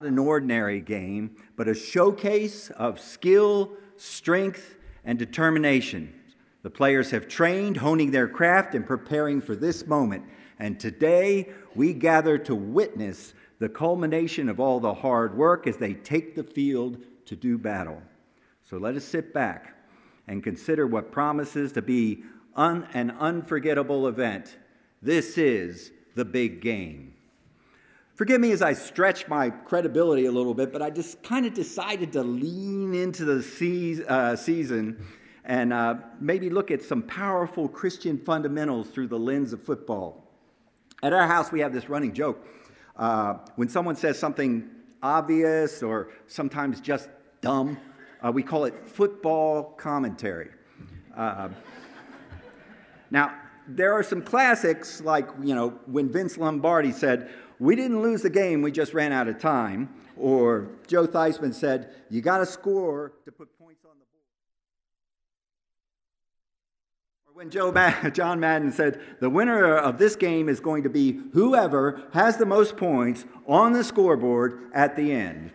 an ordinary game, but a showcase of skill, strength, and determination. The players have trained, honing their craft and preparing for this moment. And today we gather to witness the culmination of all the hard work as they take the field to do battle. So let us sit back and consider what promises to be un- an unforgettable event. This is the big game. Forgive me as I stretch my credibility a little bit, but I just kind of decided to lean into the uh, season and uh, maybe look at some powerful Christian fundamentals through the lens of football. At our house, we have this running joke. Uh, when someone says something obvious or sometimes just dumb, uh, we call it football commentary. Uh, now, there are some classics like, you know, when Vince Lombardi said, we didn't lose the game, we just ran out of time. Or Joe Theismann said, You got to score to put points on the board. Or when Joe John Madden said, The winner of this game is going to be whoever has the most points on the scoreboard at the end.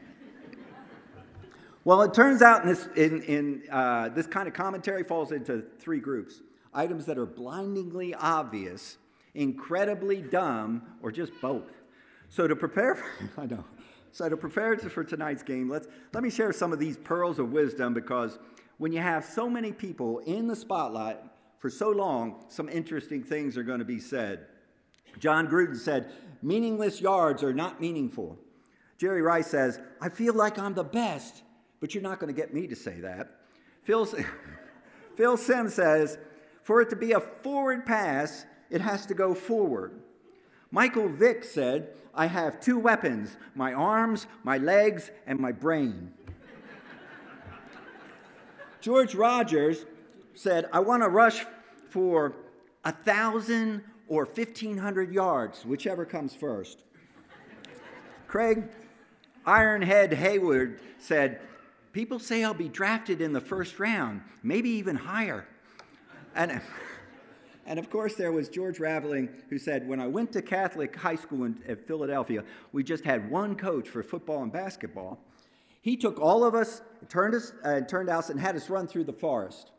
well, it turns out in this, in, in, uh, this kind of commentary falls into three groups items that are blindingly obvious, incredibly dumb, or just both. So to prepare, for, I know. So to prepare for tonight's game, let's let me share some of these pearls of wisdom because when you have so many people in the spotlight for so long, some interesting things are going to be said. Jon Gruden said, "Meaningless yards are not meaningful." Jerry Rice says, "I feel like I'm the best, but you're not going to get me to say that." Phil, Phil Simms says, "For it to be a forward pass, it has to go forward." Michael Vick said, I have two weapons my arms, my legs, and my brain. George Rogers said, I want to rush for a thousand or 1,500 yards, whichever comes first. Craig Ironhead Heyward said, People say I'll be drafted in the first round, maybe even higher. And and of course, there was George Raveling who said, When I went to Catholic high school in, in Philadelphia, we just had one coach for football and basketball. He took all of us, turned us, uh, turned us, and had us run through the forest.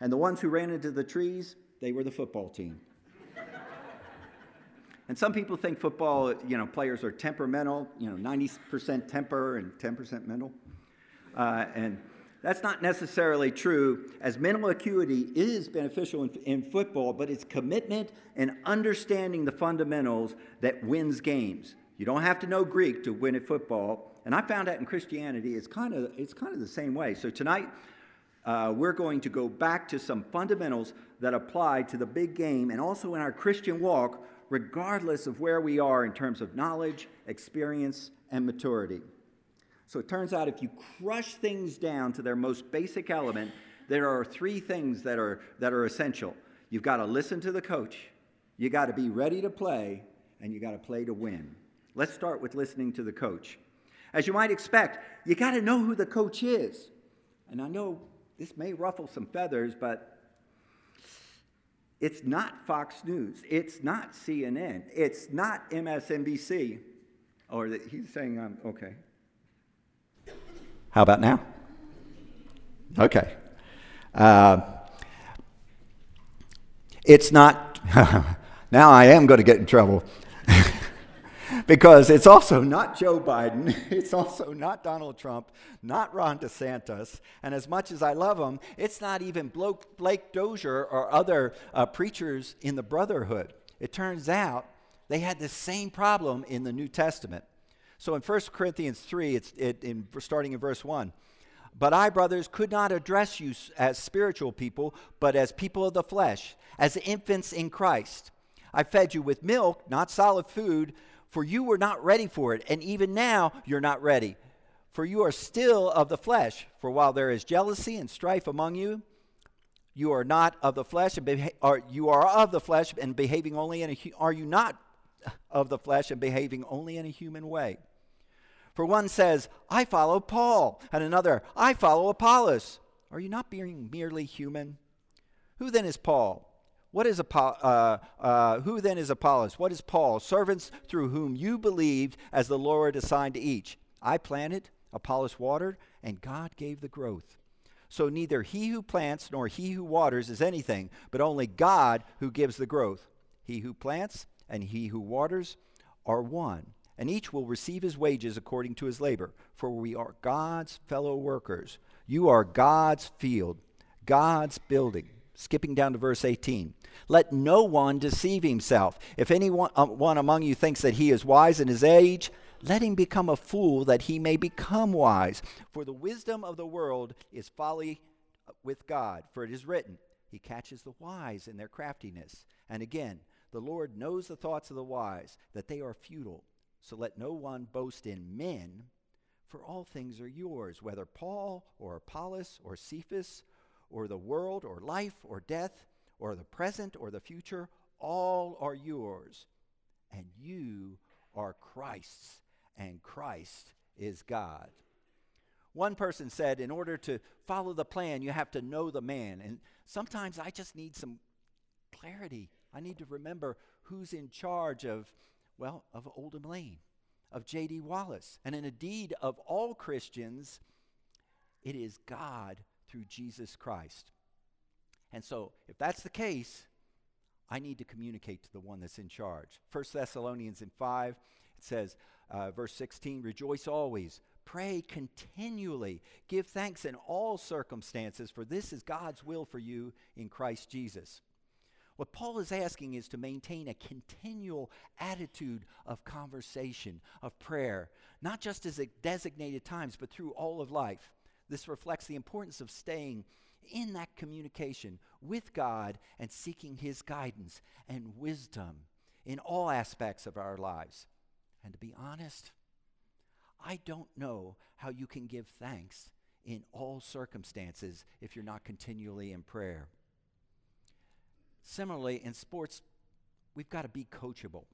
And the ones who ran into the trees, they were the football team. and some people think football, you know, players are temperamental, you know, 90% temper and 10% mental. Uh, and that's not necessarily true, as mental acuity is beneficial in, in, football, but it's commitment and understanding the fundamentals that wins games. You don't have to know Greek to win at football, and I found that in Christianity, it's kind of, it's kind of the same way. So tonight, uh, we're going to go back to some fundamentals that apply to the big game and also in our Christian walk, regardless of where we are in terms of knowledge, experience, and maturity. So it turns out if you crush things down to their most basic element, there are three things that are, that are essential. You've got to listen to the coach, you got to be ready to play, and you got to play to win. Let's start with listening to the coach. As you might expect, you got to know who the coach is. And I know this may ruffle some feathers, but it's not Fox News. It's not CNN. It's not MSNBC. Or the, he's saying, um, okay, how about now? Okay. Uh, it's not, now I am going to get in trouble. because it's also not Joe Biden, it's also not Donald Trump, not Ron DeSantis, and as much as I love him, it's not even Blake Dozier or other uh, preachers in the Brotherhood. It turns out they had the same problem in the New Testament. So in 1 Corinthians 3, it's it, in, starting in verse 1. But I, brothers, could not address you as spiritual people, but as people of the flesh, as infants in Christ. I fed you with milk, not solid food, for you were not ready for it, and even now you're not ready. For you are still of the flesh. For while there is jealousy and strife among you, you are not of the flesh, and beha- you are of the flesh and behaving only in a. Are you not of the flesh and behaving only in a human way? For one says, I follow Paul, and another, I follow Apollos. Are you not being merely human? Who then is Paul? What is Apo- uh, uh, who then is Apollos? What is Paul? Servants through whom you believed as the Lord assigned to each. I planted, Apollos watered, and God gave the growth. So neither he who plants nor he who waters is anything, but only God who gives the growth. He who plants and he who waters are one, and each will receive his wages according to his labor, for we are God's fellow workers. You are God's field, God's building. Skipping down to verse 18. Let no one deceive himself. If anyone uh, one among you thinks that he is wise in his age, let him become a fool that he may become wise. For the wisdom of the world is folly with God. For it is written, He catches the wise in their craftiness. And again, the Lord knows the thoughts of the wise, that they are futile. So let no one boast in men, for all things are yours, whether Paul or Apollos or Cephas or the world or life or death or the present or the future, all are yours. And you are Christ's and Christ is God. One person said, in order to follow the plan, you have to know the man. And sometimes I just need some clarity. I need to remember who's in charge of, well, of Oldham Lane, of J.D. Wallace. And indeed, of all Christians, it is God through Jesus Christ. And so, if that's the case, I need to communicate to the one that's in charge. 1 Thessalonians in 5, it says, uh, verse 16, rejoice always, pray continually, give thanks in all circumstances, for this is God's will for you in Christ Jesus. What Paul is asking is to maintain a continual attitude of conversation, of prayer, not just as at designated times, but through all of life. This reflects the importance of staying in that communication with God and seeking His guidance and wisdom in all aspects of our lives. And to be honest, I don't know how you can give thanks in all circumstances if you're not continually in prayer. Similarly, in sports, we've got to be coachable.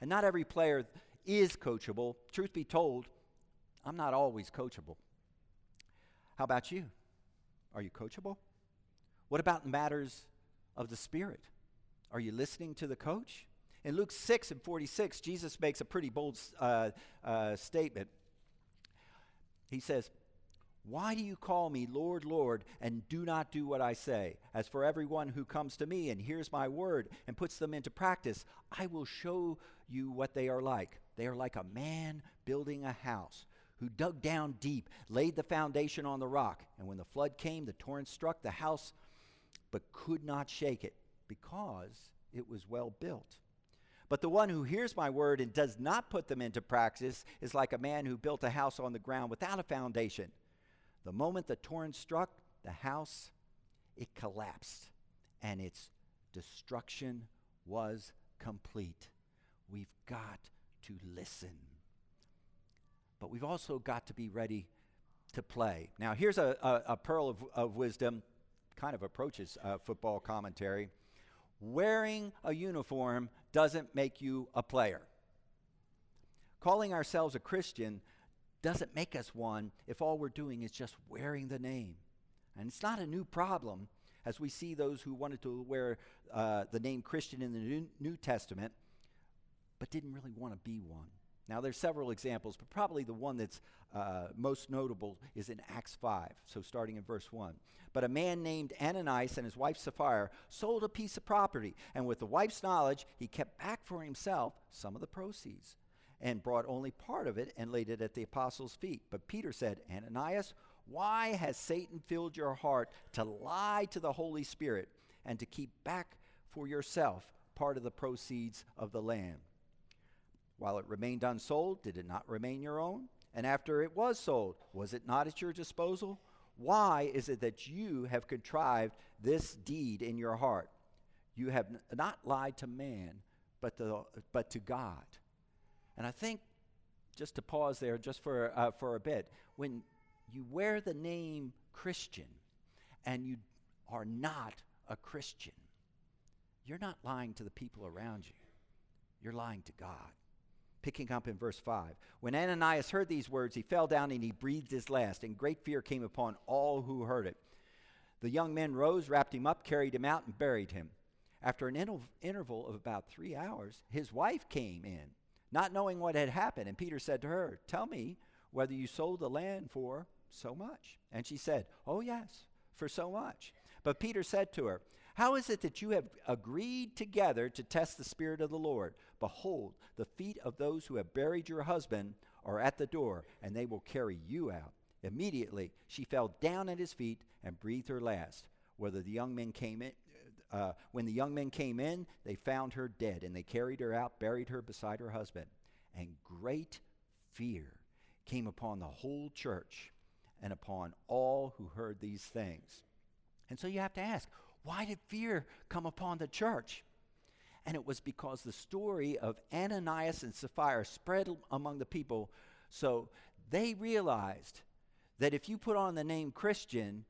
And not every player is coachable. Truth be told, I'm not always coachable. How about you? Are you coachable? What about matters of the Spirit? Are you listening to the coach? In Luke 6 and 46, Jesus makes a pretty bold uh, uh, statement. He says, Why do you call me Lord, Lord, and do not do what I say? As for everyone who comes to me and hears my word and puts them into practice, I will show you what they are like. They are like a man building a house who dug down deep, laid the foundation on the rock. And when the flood came, the torrent struck the house, but could not shake it because it was well built. But the one who hears my word and does not put them into practice is like a man who built a house on the ground without a foundation. The moment the torrent struck the house, it collapsed, and its destruction was complete. We've got to listen. But we've also got to be ready to play. Now, here's a, a, a pearl of, of wisdom, kind of approaches uh, football commentary. Wearing a uniform doesn't make you a player. Calling ourselves a Christian doesn't make us one if all we're doing is just wearing the name. And it's not a new problem, as we see those who wanted to wear uh, the name Christian in the new, Testament, but didn't really want to be one. Now, there's several examples, but probably the one that's uh, most notable is in Acts 5, so starting in verse 1. But a man named Ananias and his wife Sapphira sold a piece of property, and with the wife's knowledge, he kept back for himself some of the proceeds and brought only part of it and laid it at the apostles' feet. But Peter said, Ananias, why has Satan filled your heart to lie to the Holy Spirit and to keep back for yourself part of the proceeds of the land? While it remained unsold, did it not remain your own? And after it was sold, was it not at your disposal? Why is it that you have contrived this deed in your heart? You have not lied to man, but to, but to God. And I think, just to pause there just for, uh, for a bit, when you wear the name Christian and you are not a Christian, you're not lying to the people around you, you're lying to God picking up in verse 5. When Ananias heard these words, he fell down and he breathed his last, and great fear came upon all who heard it. The young men rose, wrapped him up, carried him out, and buried him. After an inter- interval of about three hours, his wife came in, not knowing what had happened. And Peter said to her, Tell me, whether you sold the land for so much. And she said, Oh, yes, for so much. But Peter said to her, How is it that you have agreed together to test the Spirit of the Lord? Behold, the feet of those who have buried your husband are at the door, and they will carry you out. Immediately she fell down at his feet and breathed her last. Whether the young men came in, uh, when the young men came in, they found her dead, and they carried her out, buried her beside her husband. And great fear came upon the whole church and upon all who heard these things. And so you have to ask, why did fear come upon the church? And it was because the story of Ananias and Sapphira spread among the people, so they realized that if you put on the name Christian,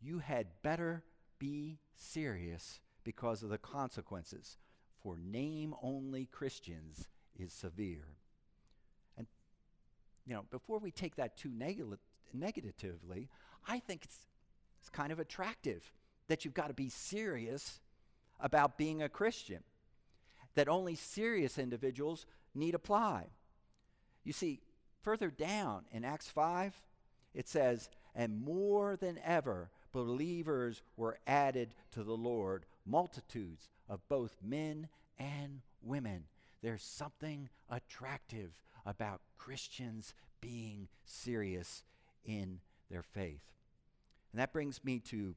you had better be serious because of the consequences. For name only Christians is severe. And, you know, before we take that too neg- negatively, I think it's, it's kind of attractive that you've got to be serious about being a Christian, that only serious individuals need apply. You see, further down in Acts 5, it says, And more than ever, believers were added to the Lord, multitudes of both men and women. There's something attractive about Christians being serious in their faith. And that brings me to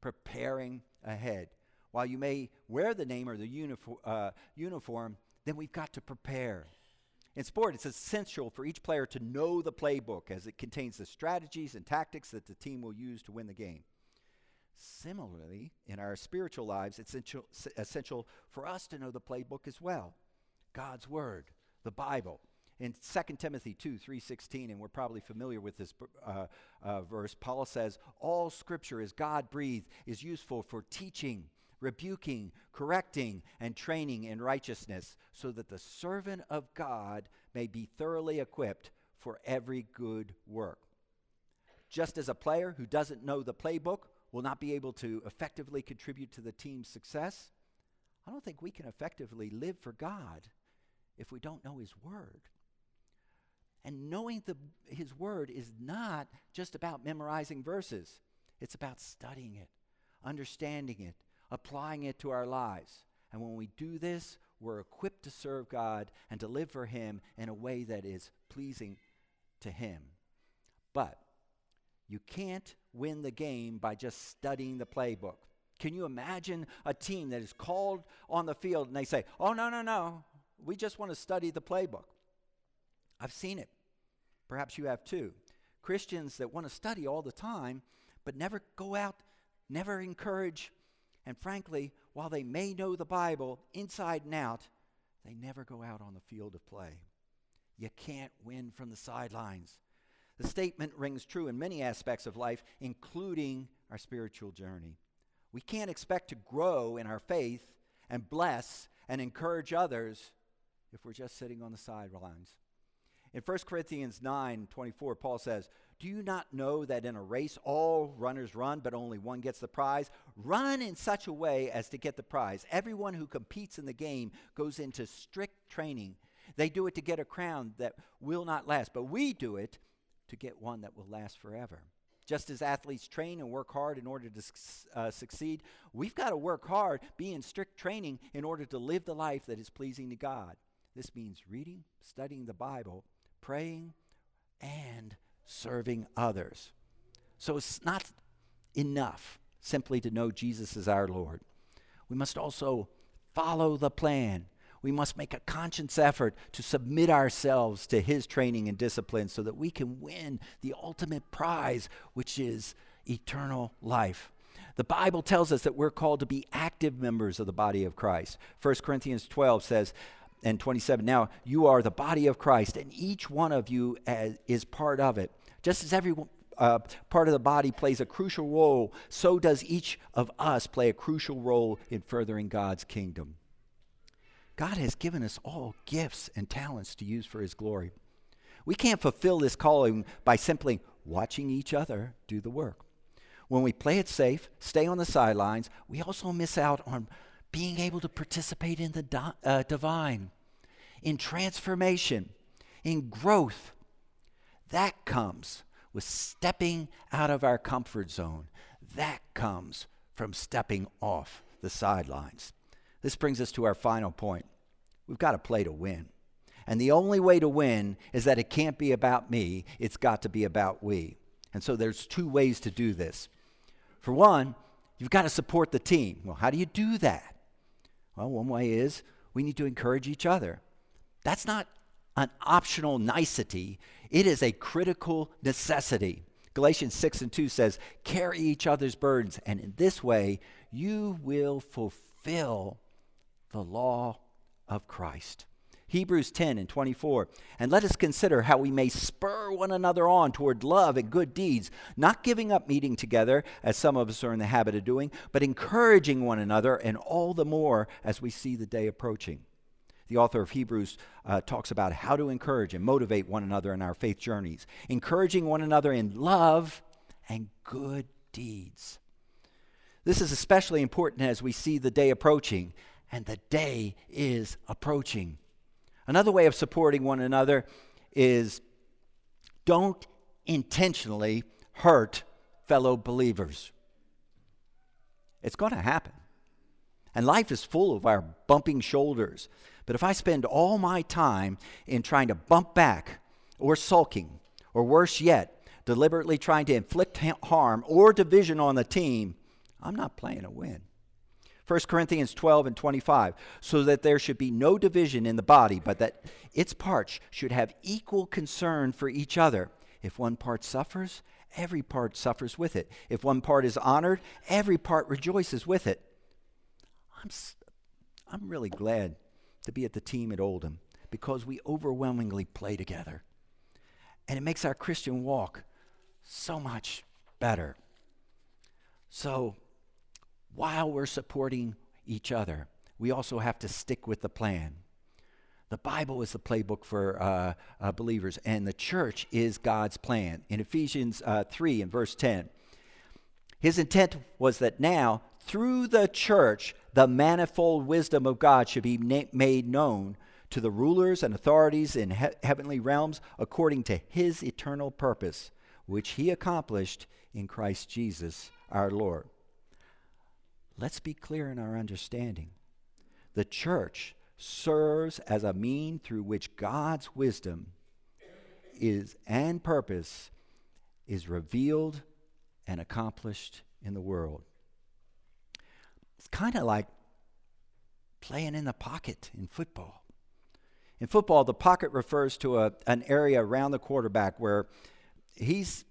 preparing ahead. While you may wear the name or the uniform, uh, uniform then we've got to prepare. In sport, it's essential for each player to know the playbook as it contains the strategies and tactics that the team will use to win the game. Similarly, in our spiritual lives, it's essential, for us to know the playbook as well. God's Word, the Bible. In 2 Timothy 2, 3.16, and we're probably familiar with this uh, uh, verse, Paul says, All Scripture is God-breathed, is useful for teaching, rebuking, correcting, and training in righteousness, so that the servant of God may be thoroughly equipped for every good work. Just as a player who doesn't know the playbook will not be able to effectively contribute to the team's success, I don't think we can effectively live for God if we don't know His Word. And knowing the, His Word is not just about memorizing verses, it's about studying it, understanding it, applying it to our lives. And when we do this, we're equipped to serve God and to live for Him in a way that is pleasing to Him. But you can't win the game by just studying the playbook. Can you imagine a team that is called on the field and they say, oh, no, no, no, we just want to study the playbook? I've seen it. Perhaps you have too. Christians that want to study all the time, but never go out, never encourage and frankly, while they may know the Bible inside and out, they never go out on the field of play. You can't win from the sidelines. The statement rings true in many aspects of life, including our spiritual journey. We can't expect to grow in our faith and bless and encourage others if we're just sitting on the sidelines. In 1 Corinthians 9 24, Paul says, do you not know that in a race all runners run, but only one gets the prize? Run in such a way as to get the prize. Everyone who competes in the game goes into strict training. They do it to get a crown that will not last, but we do it to get one that will last forever. Just as athletes train and work hard in order to uh, succeed, we've got to work hard, be in strict training in order to live the life that is pleasing to God. This means reading, studying the Bible, praying, and serving others. So it's not enough simply to know Jesus is our Lord. We must also follow the plan. We must make a conscious effort to submit ourselves to His training and discipline so that we can win the ultimate prize, which is eternal life. The Bible tells us that we're called to be active members of the body of Christ. 1 Corinthians 12 says, and 27. Now, you are the body of Christ, and each one of you is part of it. Just as every uh, part of the body plays a crucial role, so does each of us play a crucial role in furthering God's kingdom. God has given us all gifts and talents to use for His glory. We can't fulfill this calling by simply watching each other do the work. When we play it safe, stay on the sidelines, we also miss out on being able to participate in the di- uh, divine, in transformation, in growth, That comes with stepping out of our comfort zone. That comes from stepping off the sidelines. This brings us to our final point. We've got to play to win. And the only way to win is that it can't be about me, it's got to be about we. And so there's two ways to do this. For one, you've got to support the team. Well, how do you do that? Well, one way is we need to encourage each other. That's not an optional nicety, it is a critical necessity. Galatians 6 and 2 says, Carry each other's burdens, and in this way you will fulfill the law of Christ. Hebrews 10 and 24. And let us consider how we may spur one another on toward love and good deeds, not giving up meeting together, as some of us are in the habit of doing, but encouraging one another, and all the more as we see the day approaching. The author of Hebrews uh, talks about how to encourage and motivate one another in our faith journeys, encouraging one another in love and good deeds. This is especially important as we see the day approaching, and the day is approaching. Another way of supporting one another is don't intentionally hurt fellow believers. It's going to happen. And life is full of our bumping shoulders. But if I spend all my time in trying to bump back or sulking, or worse yet, deliberately trying to inflict harm or division on the team, I'm not playing to win. 1 Corinthians 12 and 25, so that there should be no division in the body, but that its parts should have equal concern for each other. If one part suffers, every part suffers with it. If one part is honored, every part rejoices with it. I'm, I'm really glad to be at the team at Oldham because we overwhelmingly play together. And it makes our Christian walk so much better. So, while we're supporting each other, we also have to stick with the plan. The Bible is the playbook for uh, uh, believers, and the church is God's plan. In Ephesians uh, 3 and verse 10, his intent was that now, through the church, the manifold wisdom of God should be na- made known to the rulers and authorities in he- heavenly realms according to his eternal purpose, which he accomplished in Christ Jesus our Lord. Let's be clear in our understanding. The church serves as a mean through which God's wisdom is and purpose is revealed and accomplished in the world. It's kind of like playing in the pocket in football. In football, the pocket refers to a, an area around the quarterback where he's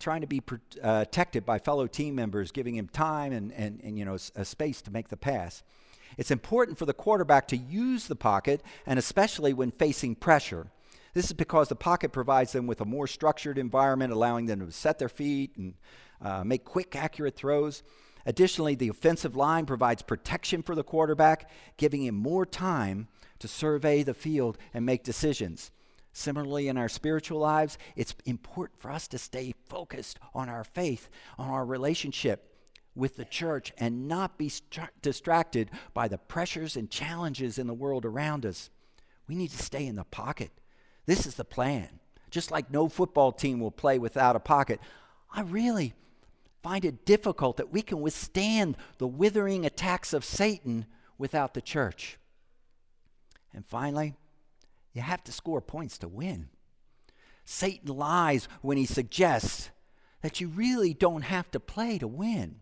trying to be uh, protected by fellow team members, giving him time and, and, and you know, a space to make the pass. It's important for the quarterback to use the pocket, and especially when facing pressure. This is because the pocket provides them with a more structured environment, allowing them to set their feet and uh, make quick, accurate throws. Additionally, the offensive line provides protection for the quarterback, giving him more time to survey the field and make decisions. Similarly, in our spiritual lives, it's important for us to stay focused on our faith, on our relationship with the church, and not be distracted by the pressures and challenges in the world around us. We need to stay in the pocket. This is the plan. Just like no football team will play without a pocket, I really find it difficult that we can withstand the withering attacks of Satan without the church. And finally, you have to score points to win. Satan lies when he suggests that you really don't have to play to win.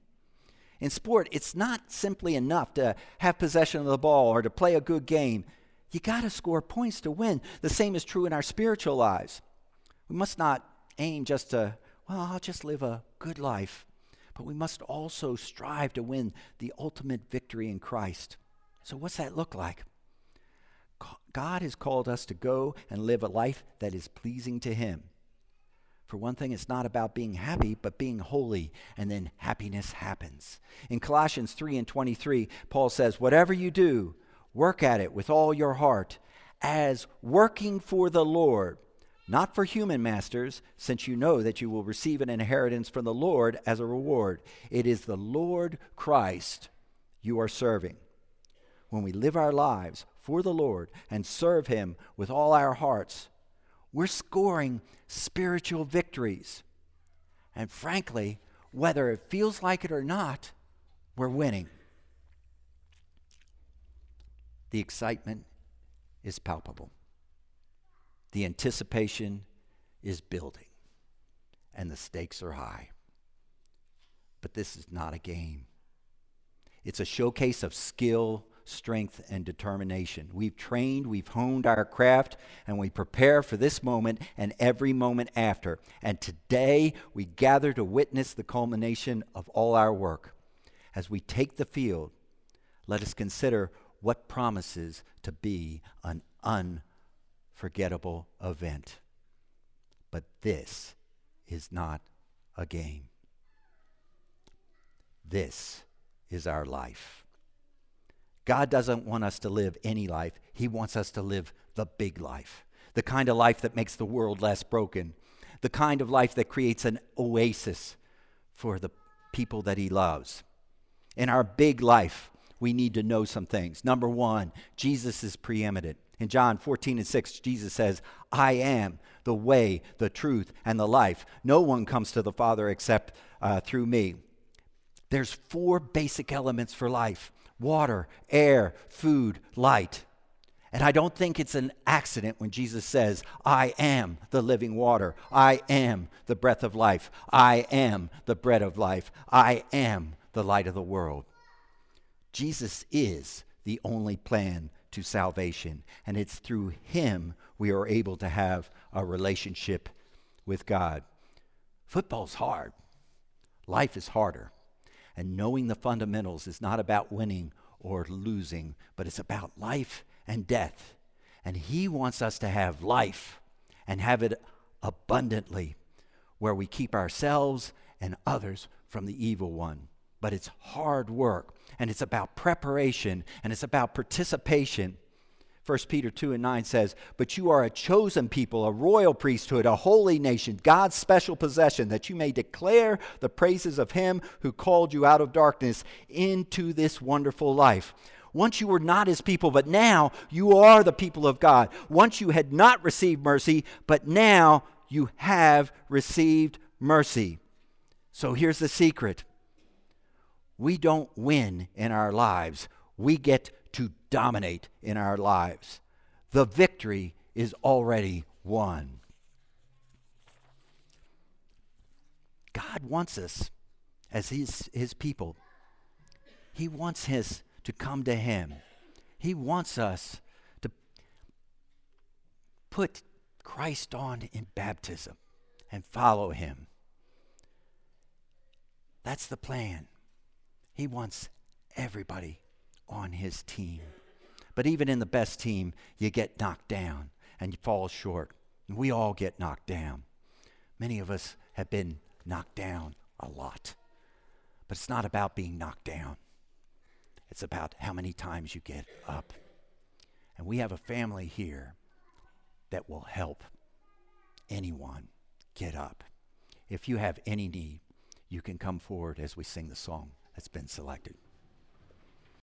In sport, it's not simply enough to have possession of the ball or to play a good game. You got to score points to win. The same is true in our spiritual lives. We must not aim just to, well, I'll just live a good life, but we must also strive to win the ultimate victory in Christ. So, what's that look like? God has called us to go and live a life that is pleasing to Him. For one thing, it's not about being happy, but being holy, and then happiness happens. In Colossians 3 and 23, Paul says, Whatever you do, work at it with all your heart, as working for the Lord, not for human masters, since you know that you will receive an inheritance from the Lord as a reward. It is the Lord Christ you are serving. When we live our lives for the Lord and serve Him with all our hearts, we're scoring spiritual victories. And frankly, whether it feels like it or not, we're winning. The excitement is palpable, the anticipation is building, and the stakes are high. But this is not a game, it's a showcase of skill strength, and determination. We've trained, we've honed our craft, and we prepare for this moment and every moment after. And today we gather to witness the culmination of all our work. As we take the field, let us consider what promises to be an unforgettable event. But this is not a game. This is our life. God doesn't want us to live any life, He wants us to live the big life, the kind of life that makes the world less broken, the kind of life that creates an oasis for the people that He loves. In our big life, we need to know some things. Number one, Jesus is preeminent. In John 14 and 6, Jesus says, I am the way, the truth, and the life. No one comes to the Father except uh, through me. There's four basic elements for life water, air, food, light. And I don't think it's an accident when Jesus says, I am the living water. I am the breath of life. I am the bread of life. I am the light of the world. Jesus is the only plan to salvation, and it's through him we are able to have a relationship with God. Football's hard, life is harder. And knowing the fundamentals is not about winning or losing, but it's about life and death. And He wants us to have life and have it abundantly, where we keep ourselves and others from the evil one. But it's hard work, and it's about preparation, and it's about participation 1 Peter 2 and 9 says, But you are a chosen people, a royal priesthood, a holy nation, God's special possession, that you may declare the praises of him who called you out of darkness into this wonderful life. Once you were not his people, but now you are the people of God. Once you had not received mercy, but now you have received mercy. So here's the secret we don't win in our lives, we get to dominate in our lives. The victory is already won. God wants us as his, his people. He wants us to come to him. He wants us to put Christ on in baptism and follow him. That's the plan. He wants everybody on his team. But even in the best team, you get knocked down and you fall short. We all get knocked down. Many of us have been knocked down a lot. But it's not about being knocked down, it's about how many times you get up. And we have a family here that will help anyone get up. If you have any need, you can come forward as we sing the song that's been selected.